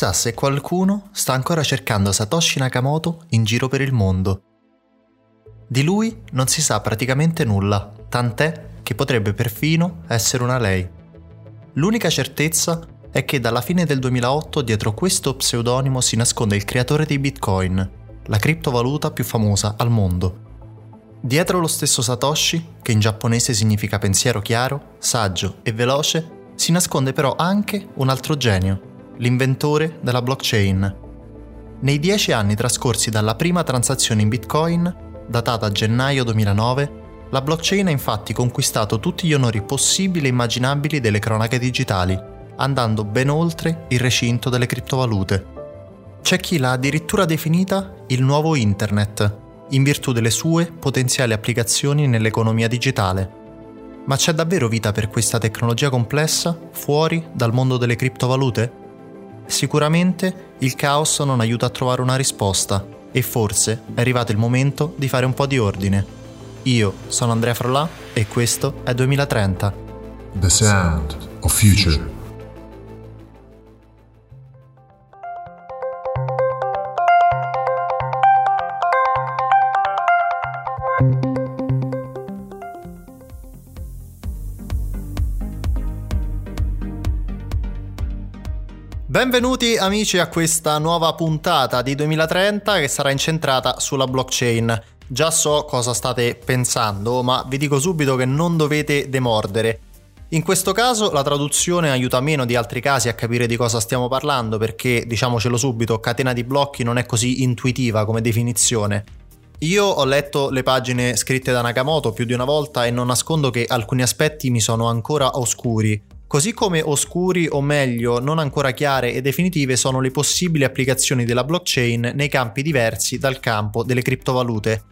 Chissà se qualcuno sta ancora cercando Satoshi Nakamoto in giro per il mondo. Di lui non si sa praticamente nulla, tant'è che potrebbe perfino essere una lei. L'unica certezza è che dalla fine del 2008 dietro questo pseudonimo si nasconde il creatore di Bitcoin, la criptovaluta più famosa al mondo. Dietro lo stesso Satoshi, che in giapponese significa pensiero chiaro, saggio e veloce, si nasconde però anche un altro genio, l'inventore della blockchain. Nei dieci anni trascorsi dalla prima transazione in Bitcoin, datata gennaio 2009, la blockchain ha infatti conquistato tutti gli onori possibili e immaginabili delle cronache digitali, andando ben oltre il recinto delle criptovalute. C'è chi l'ha addirittura definita il nuovo Internet, in virtù delle sue potenziali applicazioni nell'economia digitale. Ma c'è davvero vita per questa tecnologia complessa fuori dal mondo delle criptovalute? Sicuramente il caos non aiuta a trovare una risposta e forse è arrivato il momento di fare un po' di ordine. Io sono Andrea Frollà e questo è 2030. The sound of future. Benvenuti amici a questa nuova puntata di 2030 che sarà incentrata sulla blockchain. Già so cosa state pensando, ma vi dico subito che non dovete demordere. In questo caso la traduzione aiuta meno di altri casi a capire di cosa stiamo parlando perché, diciamocelo subito, catena di blocchi non è così intuitiva come definizione. Io ho letto le pagine scritte da Nakamoto più di una volta e non nascondo che alcuni aspetti mi sono ancora oscuri. Così come oscuri o meglio non ancora chiare e definitive sono le possibili applicazioni della blockchain nei campi diversi dal campo delle criptovalute.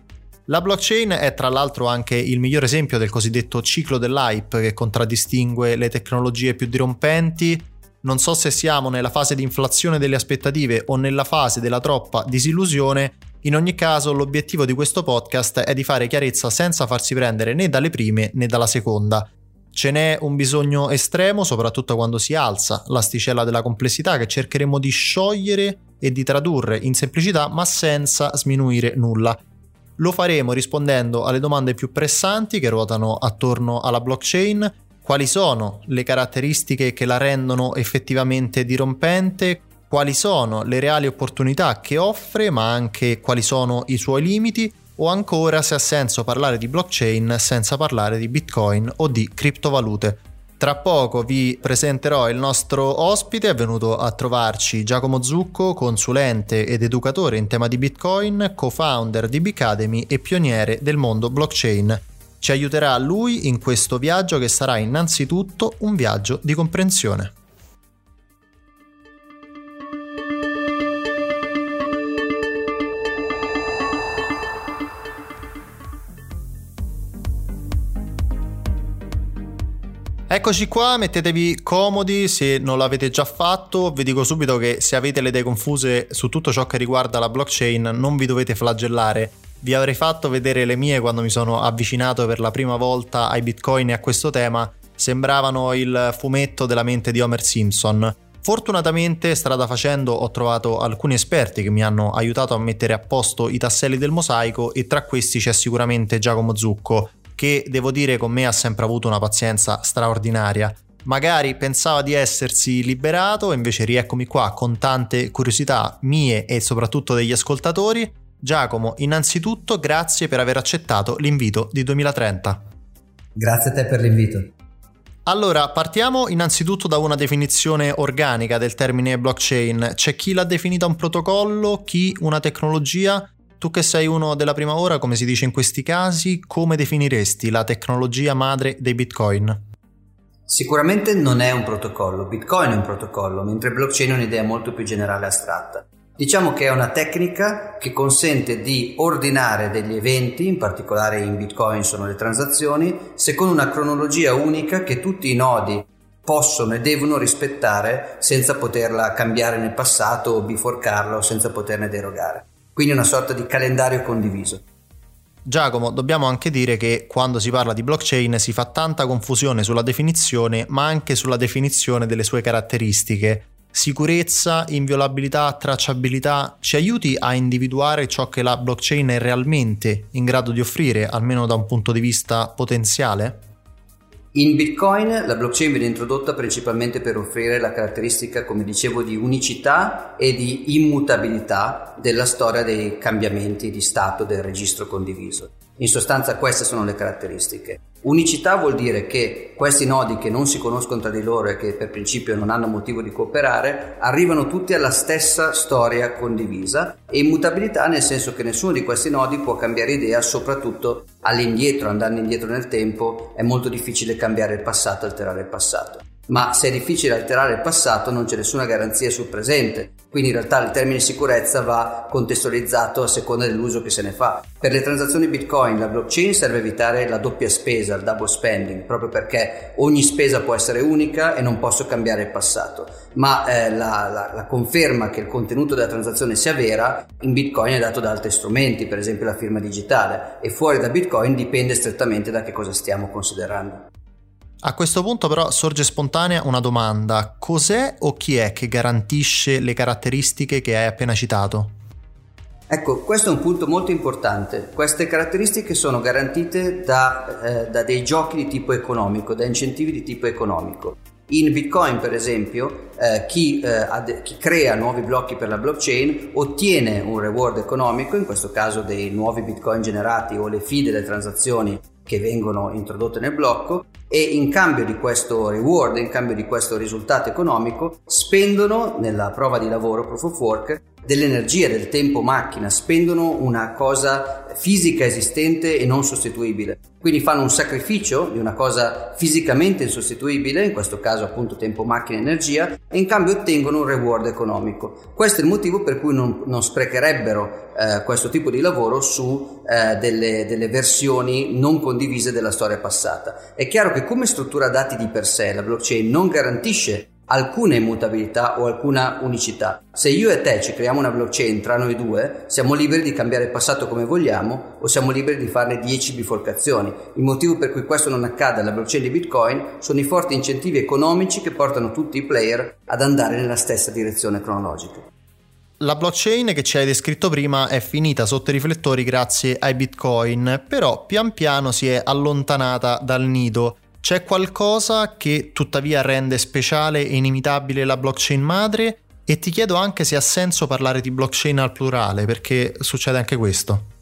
La blockchain è tra l'altro anche il miglior esempio del cosiddetto ciclo dell'hype che contraddistingue le tecnologie più dirompenti. Non so se siamo nella fase di inflazione delle aspettative o nella fase della troppa disillusione, in ogni caso l'obiettivo di questo podcast è di fare chiarezza senza farsi prendere né dalle prime né dalla seconda. Ce n'è un bisogno estremo, soprattutto quando si alza l'asticella della complessità che cercheremo di sciogliere e di tradurre in semplicità, ma senza sminuire nulla. Lo faremo rispondendo alle domande più pressanti che ruotano attorno alla blockchain, quali sono le caratteristiche che la rendono effettivamente dirompente, quali sono le reali opportunità che offre, ma anche quali sono i suoi limiti o ancora se ha senso parlare di blockchain senza parlare di bitcoin o di criptovalute. Tra poco vi presenterò il nostro ospite, è venuto a trovarci Giacomo Zucco, consulente ed educatore in tema di Bitcoin, co-founder di Bicademy e pioniere del mondo blockchain. Ci aiuterà lui in questo viaggio che sarà innanzitutto un viaggio di comprensione. Eccoci qua, mettetevi comodi se non l'avete già fatto. Vi dico subito che se avete le idee confuse su tutto ciò che riguarda la blockchain non vi dovete flagellare. Vi avrei fatto vedere le mie quando mi sono avvicinato per la prima volta ai bitcoin e a questo tema. Sembravano il fumetto della mente di Homer Simpson. Fortunatamente, strada facendo, ho trovato alcuni esperti che mi hanno aiutato a mettere a posto i tasselli del mosaico e tra questi c'è sicuramente Giacomo Zucco, che devo dire con me ha sempre avuto una pazienza straordinaria. Magari pensava di essersi liberato, invece rieccomi qua con tante curiosità mie e soprattutto degli ascoltatori. Giacomo, innanzitutto grazie per aver accettato l'invito di 2030. Grazie a te per l'invito. Allora, partiamo innanzitutto da una definizione organica del termine blockchain. C'è chi l'ha definita un protocollo, chi una tecnologia tu che sei uno della prima ora, come si dice in questi casi, come definiresti la tecnologia madre dei bitcoin? Sicuramente non è un protocollo, Bitcoin è un protocollo, mentre blockchain è un'idea molto più generale e astratta. Diciamo che è una tecnica che consente di ordinare degli eventi, in particolare in Bitcoin sono le transazioni, secondo una cronologia unica che tutti i nodi possono e devono rispettare senza poterla cambiare nel passato o biforcarla o senza poterne derogare quindi una sorta di calendario condiviso. Giacomo, dobbiamo anche dire che quando si parla di blockchain si fa tanta confusione sulla definizione, ma anche sulla definizione delle sue caratteristiche. Sicurezza, inviolabilità, tracciabilità, ci aiuti a individuare ciò che la blockchain è realmente in grado di offrire, almeno da un punto di vista potenziale? In Bitcoin la blockchain viene introdotta principalmente per offrire la caratteristica, come dicevo, di unicità e di immutabilità della storia dei cambiamenti di stato del registro condiviso. In sostanza queste sono le caratteristiche. Unicità vuol dire che questi nodi che non si conoscono tra di loro e che per principio non hanno motivo di cooperare arrivano tutti alla stessa storia condivisa e immutabilità nel senso che nessuno di questi nodi può cambiare idea soprattutto all'indietro, andando indietro nel tempo è molto difficile cambiare il passato, alterare il passato ma se è difficile alterare il passato non c'è nessuna garanzia sul presente, quindi in realtà il termine sicurezza va contestualizzato a seconda dell'uso che se ne fa. Per le transazioni Bitcoin la blockchain serve a evitare la doppia spesa, il double spending, proprio perché ogni spesa può essere unica e non posso cambiare il passato, ma eh, la, la, la conferma che il contenuto della transazione sia vera in Bitcoin è dato da altri strumenti, per esempio la firma digitale, e fuori da Bitcoin dipende strettamente da che cosa stiamo considerando. A questo punto però sorge spontanea una domanda, cos'è o chi è che garantisce le caratteristiche che hai appena citato? Ecco, questo è un punto molto importante. Queste caratteristiche sono garantite da, eh, da dei giochi di tipo economico, da incentivi di tipo economico. In Bitcoin, per esempio, eh, chi, eh, ad, chi, crea nuovi blocchi per la blockchain ottiene un reward economico, in questo caso dei nuovi Bitcoin generati o le fee delle transazioni che vengono introdotte nel blocco e in cambio di questo reward, in cambio di questo risultato economico, spendono nella prova di lavoro proof of work dell'energia, del tempo macchina, spendono una cosa fisica esistente e non sostituibile. Quindi fanno un sacrificio di una cosa fisicamente insostituibile, in questo caso appunto tempo, macchina e energia, e in cambio ottengono un reward economico. Questo è il motivo per cui non, non sprecherebbero eh, questo tipo di lavoro su eh, delle, delle versioni non condivise della storia passata. È chiaro che come struttura dati di per sé la blockchain non garantisce alcuna immutabilità o alcuna unicità. Se io e te ci creiamo una blockchain tra noi due, siamo liberi di cambiare il passato come vogliamo o siamo liberi di farne 10 biforcazioni. Il motivo per cui questo non accade alla blockchain di Bitcoin sono i forti incentivi economici che portano tutti i player ad andare nella stessa direzione cronologica. La blockchain che ci hai descritto prima è finita sotto i riflettori grazie ai bitcoin, però pian piano si è allontanata dal nido c'è qualcosa che tuttavia rende speciale e inimitabile la blockchain madre? E ti chiedo anche se ha senso parlare di blockchain al plurale, perché succede anche questo.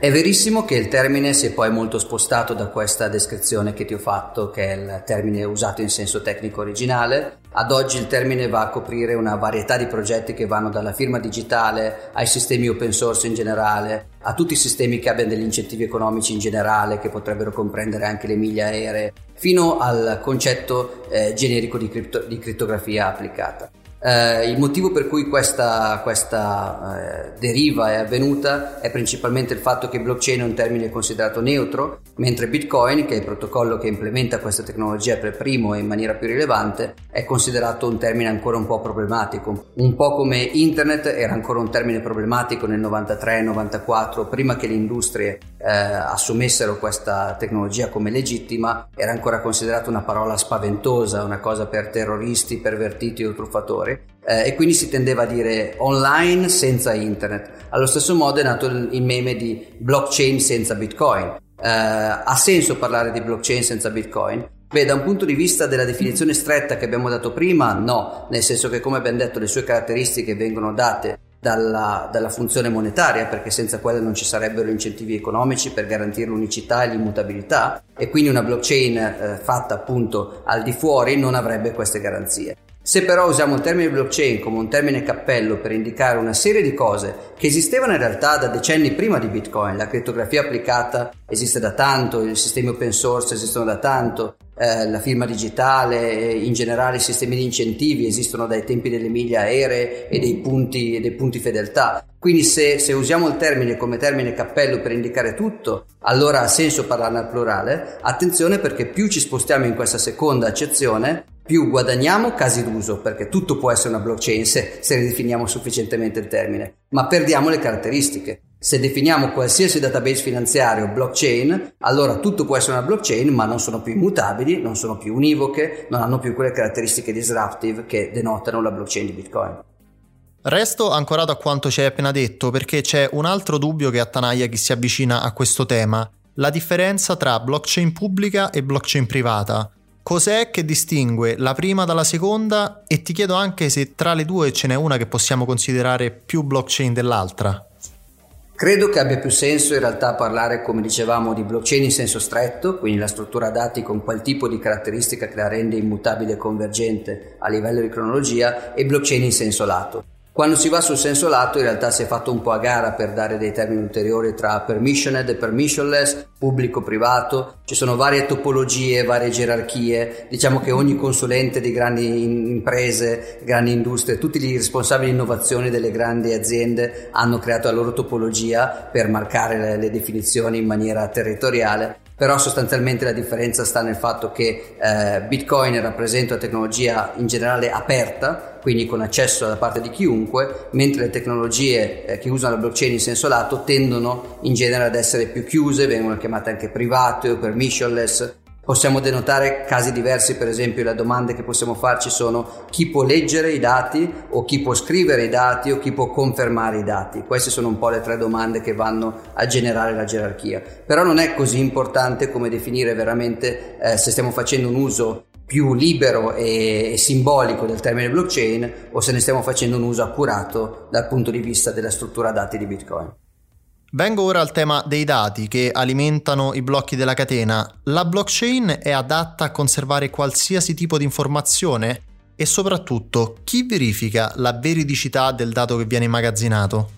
È verissimo che il termine si è poi molto spostato da questa descrizione che ti ho fatto, che è il termine usato in senso tecnico originale. Ad oggi il termine va a coprire una varietà di progetti che vanno dalla firma digitale ai sistemi open source in generale, a tutti i sistemi che abbiano degli incentivi economici in generale, che potrebbero comprendere anche le miglia aeree, fino al concetto eh, generico di, cripto- di crittografia applicata. Eh, il motivo per cui questa, questa eh, deriva è avvenuta è principalmente il fatto che blockchain è un termine considerato neutro, mentre Bitcoin, che è il protocollo che implementa questa tecnologia per primo e in maniera più rilevante, è considerato un termine ancora un po' problematico. Un po' come Internet era ancora un termine problematico nel 93-94, prima che le industrie eh, assumessero questa tecnologia come legittima, era ancora considerato una parola spaventosa, una cosa per terroristi, pervertiti o truffatori eh, e quindi si tendeva a dire online senza internet. Allo stesso modo è nato il, meme di blockchain senza bitcoin. Eh, ha senso parlare di blockchain senza bitcoin? Beh, da un punto di vista della definizione stretta che abbiamo dato prima, no, nel senso che come abbiamo detto le sue caratteristiche vengono date dalla, dalla, funzione monetaria, perché senza quella non ci sarebbero incentivi economici per garantire l'unicità e l'immutabilità e quindi una blockchain eh, fatta appunto al di fuori non avrebbe queste garanzie. Se però usiamo il termine blockchain come un termine cappello per indicare una serie di cose che esistevano in realtà da decenni prima di Bitcoin, la crittografia applicata esiste da tanto, i sistemi open source esistono da tanto, eh, la firma digitale, in generale i sistemi di incentivi esistono dai tempi delle miglie aeree e dei punti, dei punti fedeltà. Quindi se, se, usiamo il termine come termine cappello per indicare tutto, allora ha senso parlarne al plurale. Attenzione perché più ci spostiamo in questa seconda accezione, più guadagniamo casi d'uso, perché tutto può essere una blockchain se, se ridefiniamo sufficientemente il termine, ma perdiamo le caratteristiche. Se definiamo qualsiasi database finanziario blockchain, allora tutto può essere una blockchain, ma non sono più immutabili, non sono più univoche, non hanno più quelle caratteristiche disruptive che denotano la blockchain di Bitcoin. Resto ancorato a quanto ci hai appena detto perché c'è un altro dubbio che attanaglia chi si avvicina a questo tema, la differenza tra blockchain pubblica e blockchain privata. Cos'è che distingue la prima dalla seconda e ti chiedo anche se tra le due ce n'è una che possiamo considerare più blockchain dell'altra. Credo che abbia più senso in realtà parlare, come dicevamo, di blockchain in senso stretto, quindi la struttura dati con quel tipo di caratteristica che la rende immutabile e convergente a livello di cronologia, e blockchain in senso lato. Quando si va sul senso lato in realtà si è fatto un po' a gara per dare dei termini ulteriori tra permissioned e permissionless, pubblico-privato, ci sono varie topologie, varie gerarchie, diciamo che ogni consulente di grandi imprese, grandi industrie, tutti i responsabili di innovazione delle grandi aziende hanno creato la loro topologia per marcare le, le definizioni in maniera territoriale però sostanzialmente la differenza sta nel fatto che eh, Bitcoin rappresenta una tecnologia in generale aperta, quindi con accesso da parte di chiunque, mentre le tecnologie eh, che usano la blockchain in senso lato tendono in genere ad essere più chiuse, vengono chiamate anche private o permissionless, Possiamo denotare casi diversi, per esempio le domande che possiamo farci sono chi può leggere i dati o chi può scrivere i dati o chi può confermare i dati. Queste sono un po' le tre domande che vanno a generare la gerarchia. Però non è così importante come definire veramente eh, se stiamo facendo un uso più libero e, simbolico del termine blockchain o se ne stiamo facendo un uso accurato dal punto di vista della struttura dati di Bitcoin. Vengo ora al tema dei dati che alimentano i blocchi della catena. La blockchain è adatta a conservare qualsiasi tipo di informazione? E soprattutto, chi verifica la veridicità del dato che viene immagazzinato?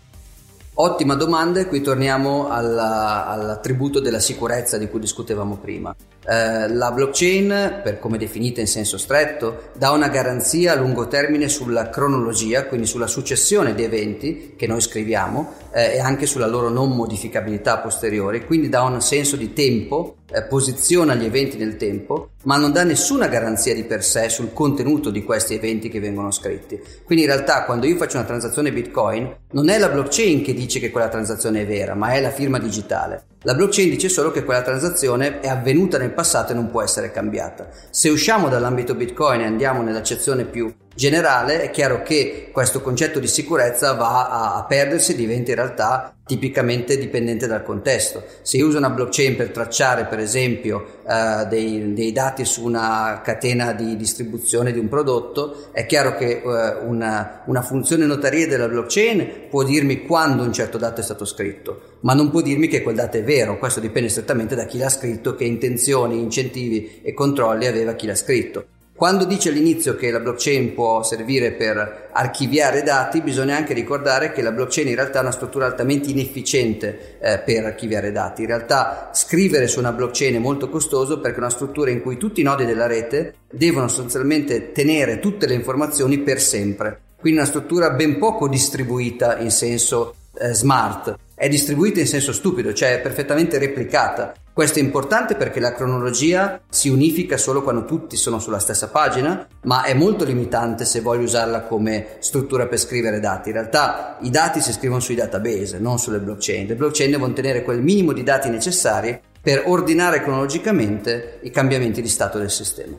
Ottima domanda e qui torniamo alla, all'attributo della sicurezza di cui discutevamo prima. Eh, la blockchain, per come definita in senso stretto, dà una garanzia a lungo termine sulla cronologia, quindi sulla successione di eventi che noi scriviamo eh, e anche sulla loro non modificabilità posteriore, quindi dà un senso di tempo, eh, posiziona gli eventi nel tempo, ma non dà nessuna garanzia di per sé sul contenuto di questi eventi che vengono scritti. Quindi in realtà quando io faccio una transazione Bitcoin, non è la blockchain che dice che quella transazione è vera, ma è la firma digitale. La blockchain dice solo che quella transazione è avvenuta nel passato e non può essere cambiata. Se usciamo dall'ambito Bitcoin e andiamo nell'accezione più generale, è chiaro che questo concetto di sicurezza va a, a perdersi e diventa in realtà tipicamente dipendente dal contesto. Se io uso una blockchain per tracciare, per esempio, uh, dei, dei, dati su una catena di distribuzione di un prodotto, è chiaro che uh, una, una funzione notaria della blockchain può dirmi quando un certo dato è stato scritto, ma non può dirmi che quel dato è vero. Questo dipende strettamente da chi l'ha scritto, che intenzioni, incentivi e controlli aveva chi l'ha scritto. Quando dice all'inizio che la blockchain può servire per archiviare dati, bisogna anche ricordare che la blockchain in realtà è una struttura altamente inefficiente eh, per archiviare dati. In realtà scrivere su una blockchain è molto costoso perché è una struttura in cui tutti i nodi della rete devono sostanzialmente tenere tutte le informazioni per sempre. Quindi una struttura ben poco distribuita in senso eh, smart, è distribuita in senso stupido, cioè è perfettamente replicata. Questo è importante perché la cronologia si unifica solo quando tutti sono sulla stessa pagina, ma è molto limitante se voglio usarla come struttura per scrivere dati. In realtà i dati si scrivono sui database, non sulle blockchain. Le blockchain devono tenere quel minimo di dati necessari per ordinare cronologicamente i cambiamenti di stato del sistema.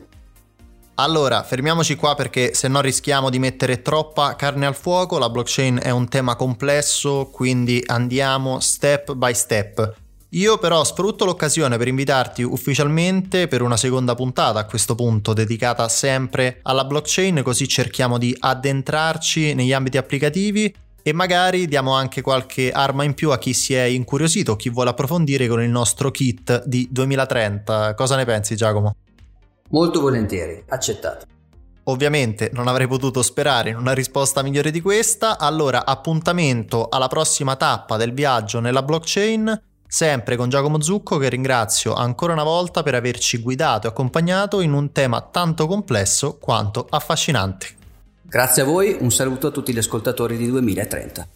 Allora, fermiamoci qua perché se no rischiamo di mettere troppa carne al fuoco, la blockchain è un tema complesso, quindi andiamo step by step. Io però sfrutto l'occasione per invitarti ufficialmente per una seconda puntata a questo punto dedicata sempre alla blockchain così cerchiamo di addentrarci negli ambiti applicativi e magari diamo anche qualche arma in più a chi si è incuriosito o chi vuole approfondire con il nostro kit di 2030. Cosa ne pensi Giacomo? Molto volentieri, accettato. Ovviamente non avrei potuto sperare in una risposta migliore di questa, allora appuntamento alla prossima tappa del viaggio nella blockchain sempre con Giacomo Zucco che ringrazio ancora una volta per averci guidato e accompagnato in un tema tanto complesso quanto affascinante. Grazie a voi, un saluto a tutti gli ascoltatori di 2030.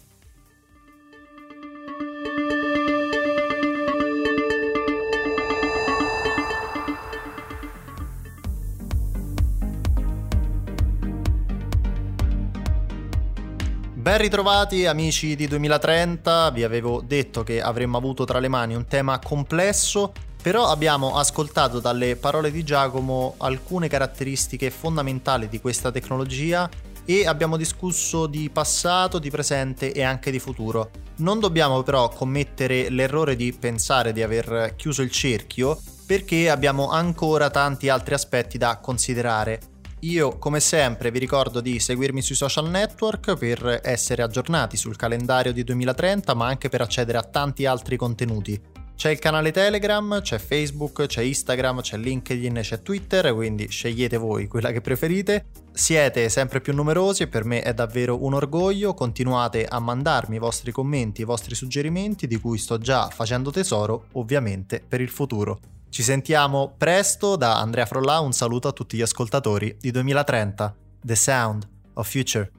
Ben ritrovati amici di 2030, vi avevo detto che avremmo avuto tra le mani un tema complesso, però abbiamo ascoltato dalle parole di Giacomo alcune caratteristiche fondamentali di questa tecnologia e abbiamo discusso di passato, di presente e anche di futuro. Non dobbiamo però commettere l'errore di pensare di aver chiuso il cerchio perché abbiamo ancora tanti altri aspetti da considerare. Io, come sempre, vi ricordo di seguirmi sui social network per essere aggiornati sul calendario di 2030, ma anche per accedere a tanti altri contenuti. C'è il canale Telegram, c'è Facebook, c'è Instagram, c'è LinkedIn, c'è Twitter, quindi scegliete voi quella che preferite. Siete sempre più numerosi e per me è davvero un orgoglio. Continuate a mandarmi i vostri commenti, i vostri suggerimenti, di cui sto già facendo tesoro, ovviamente, per il futuro. Ci sentiamo presto da Andrea Frollà, un saluto a tutti gli ascoltatori di 2030, The Sound of Future.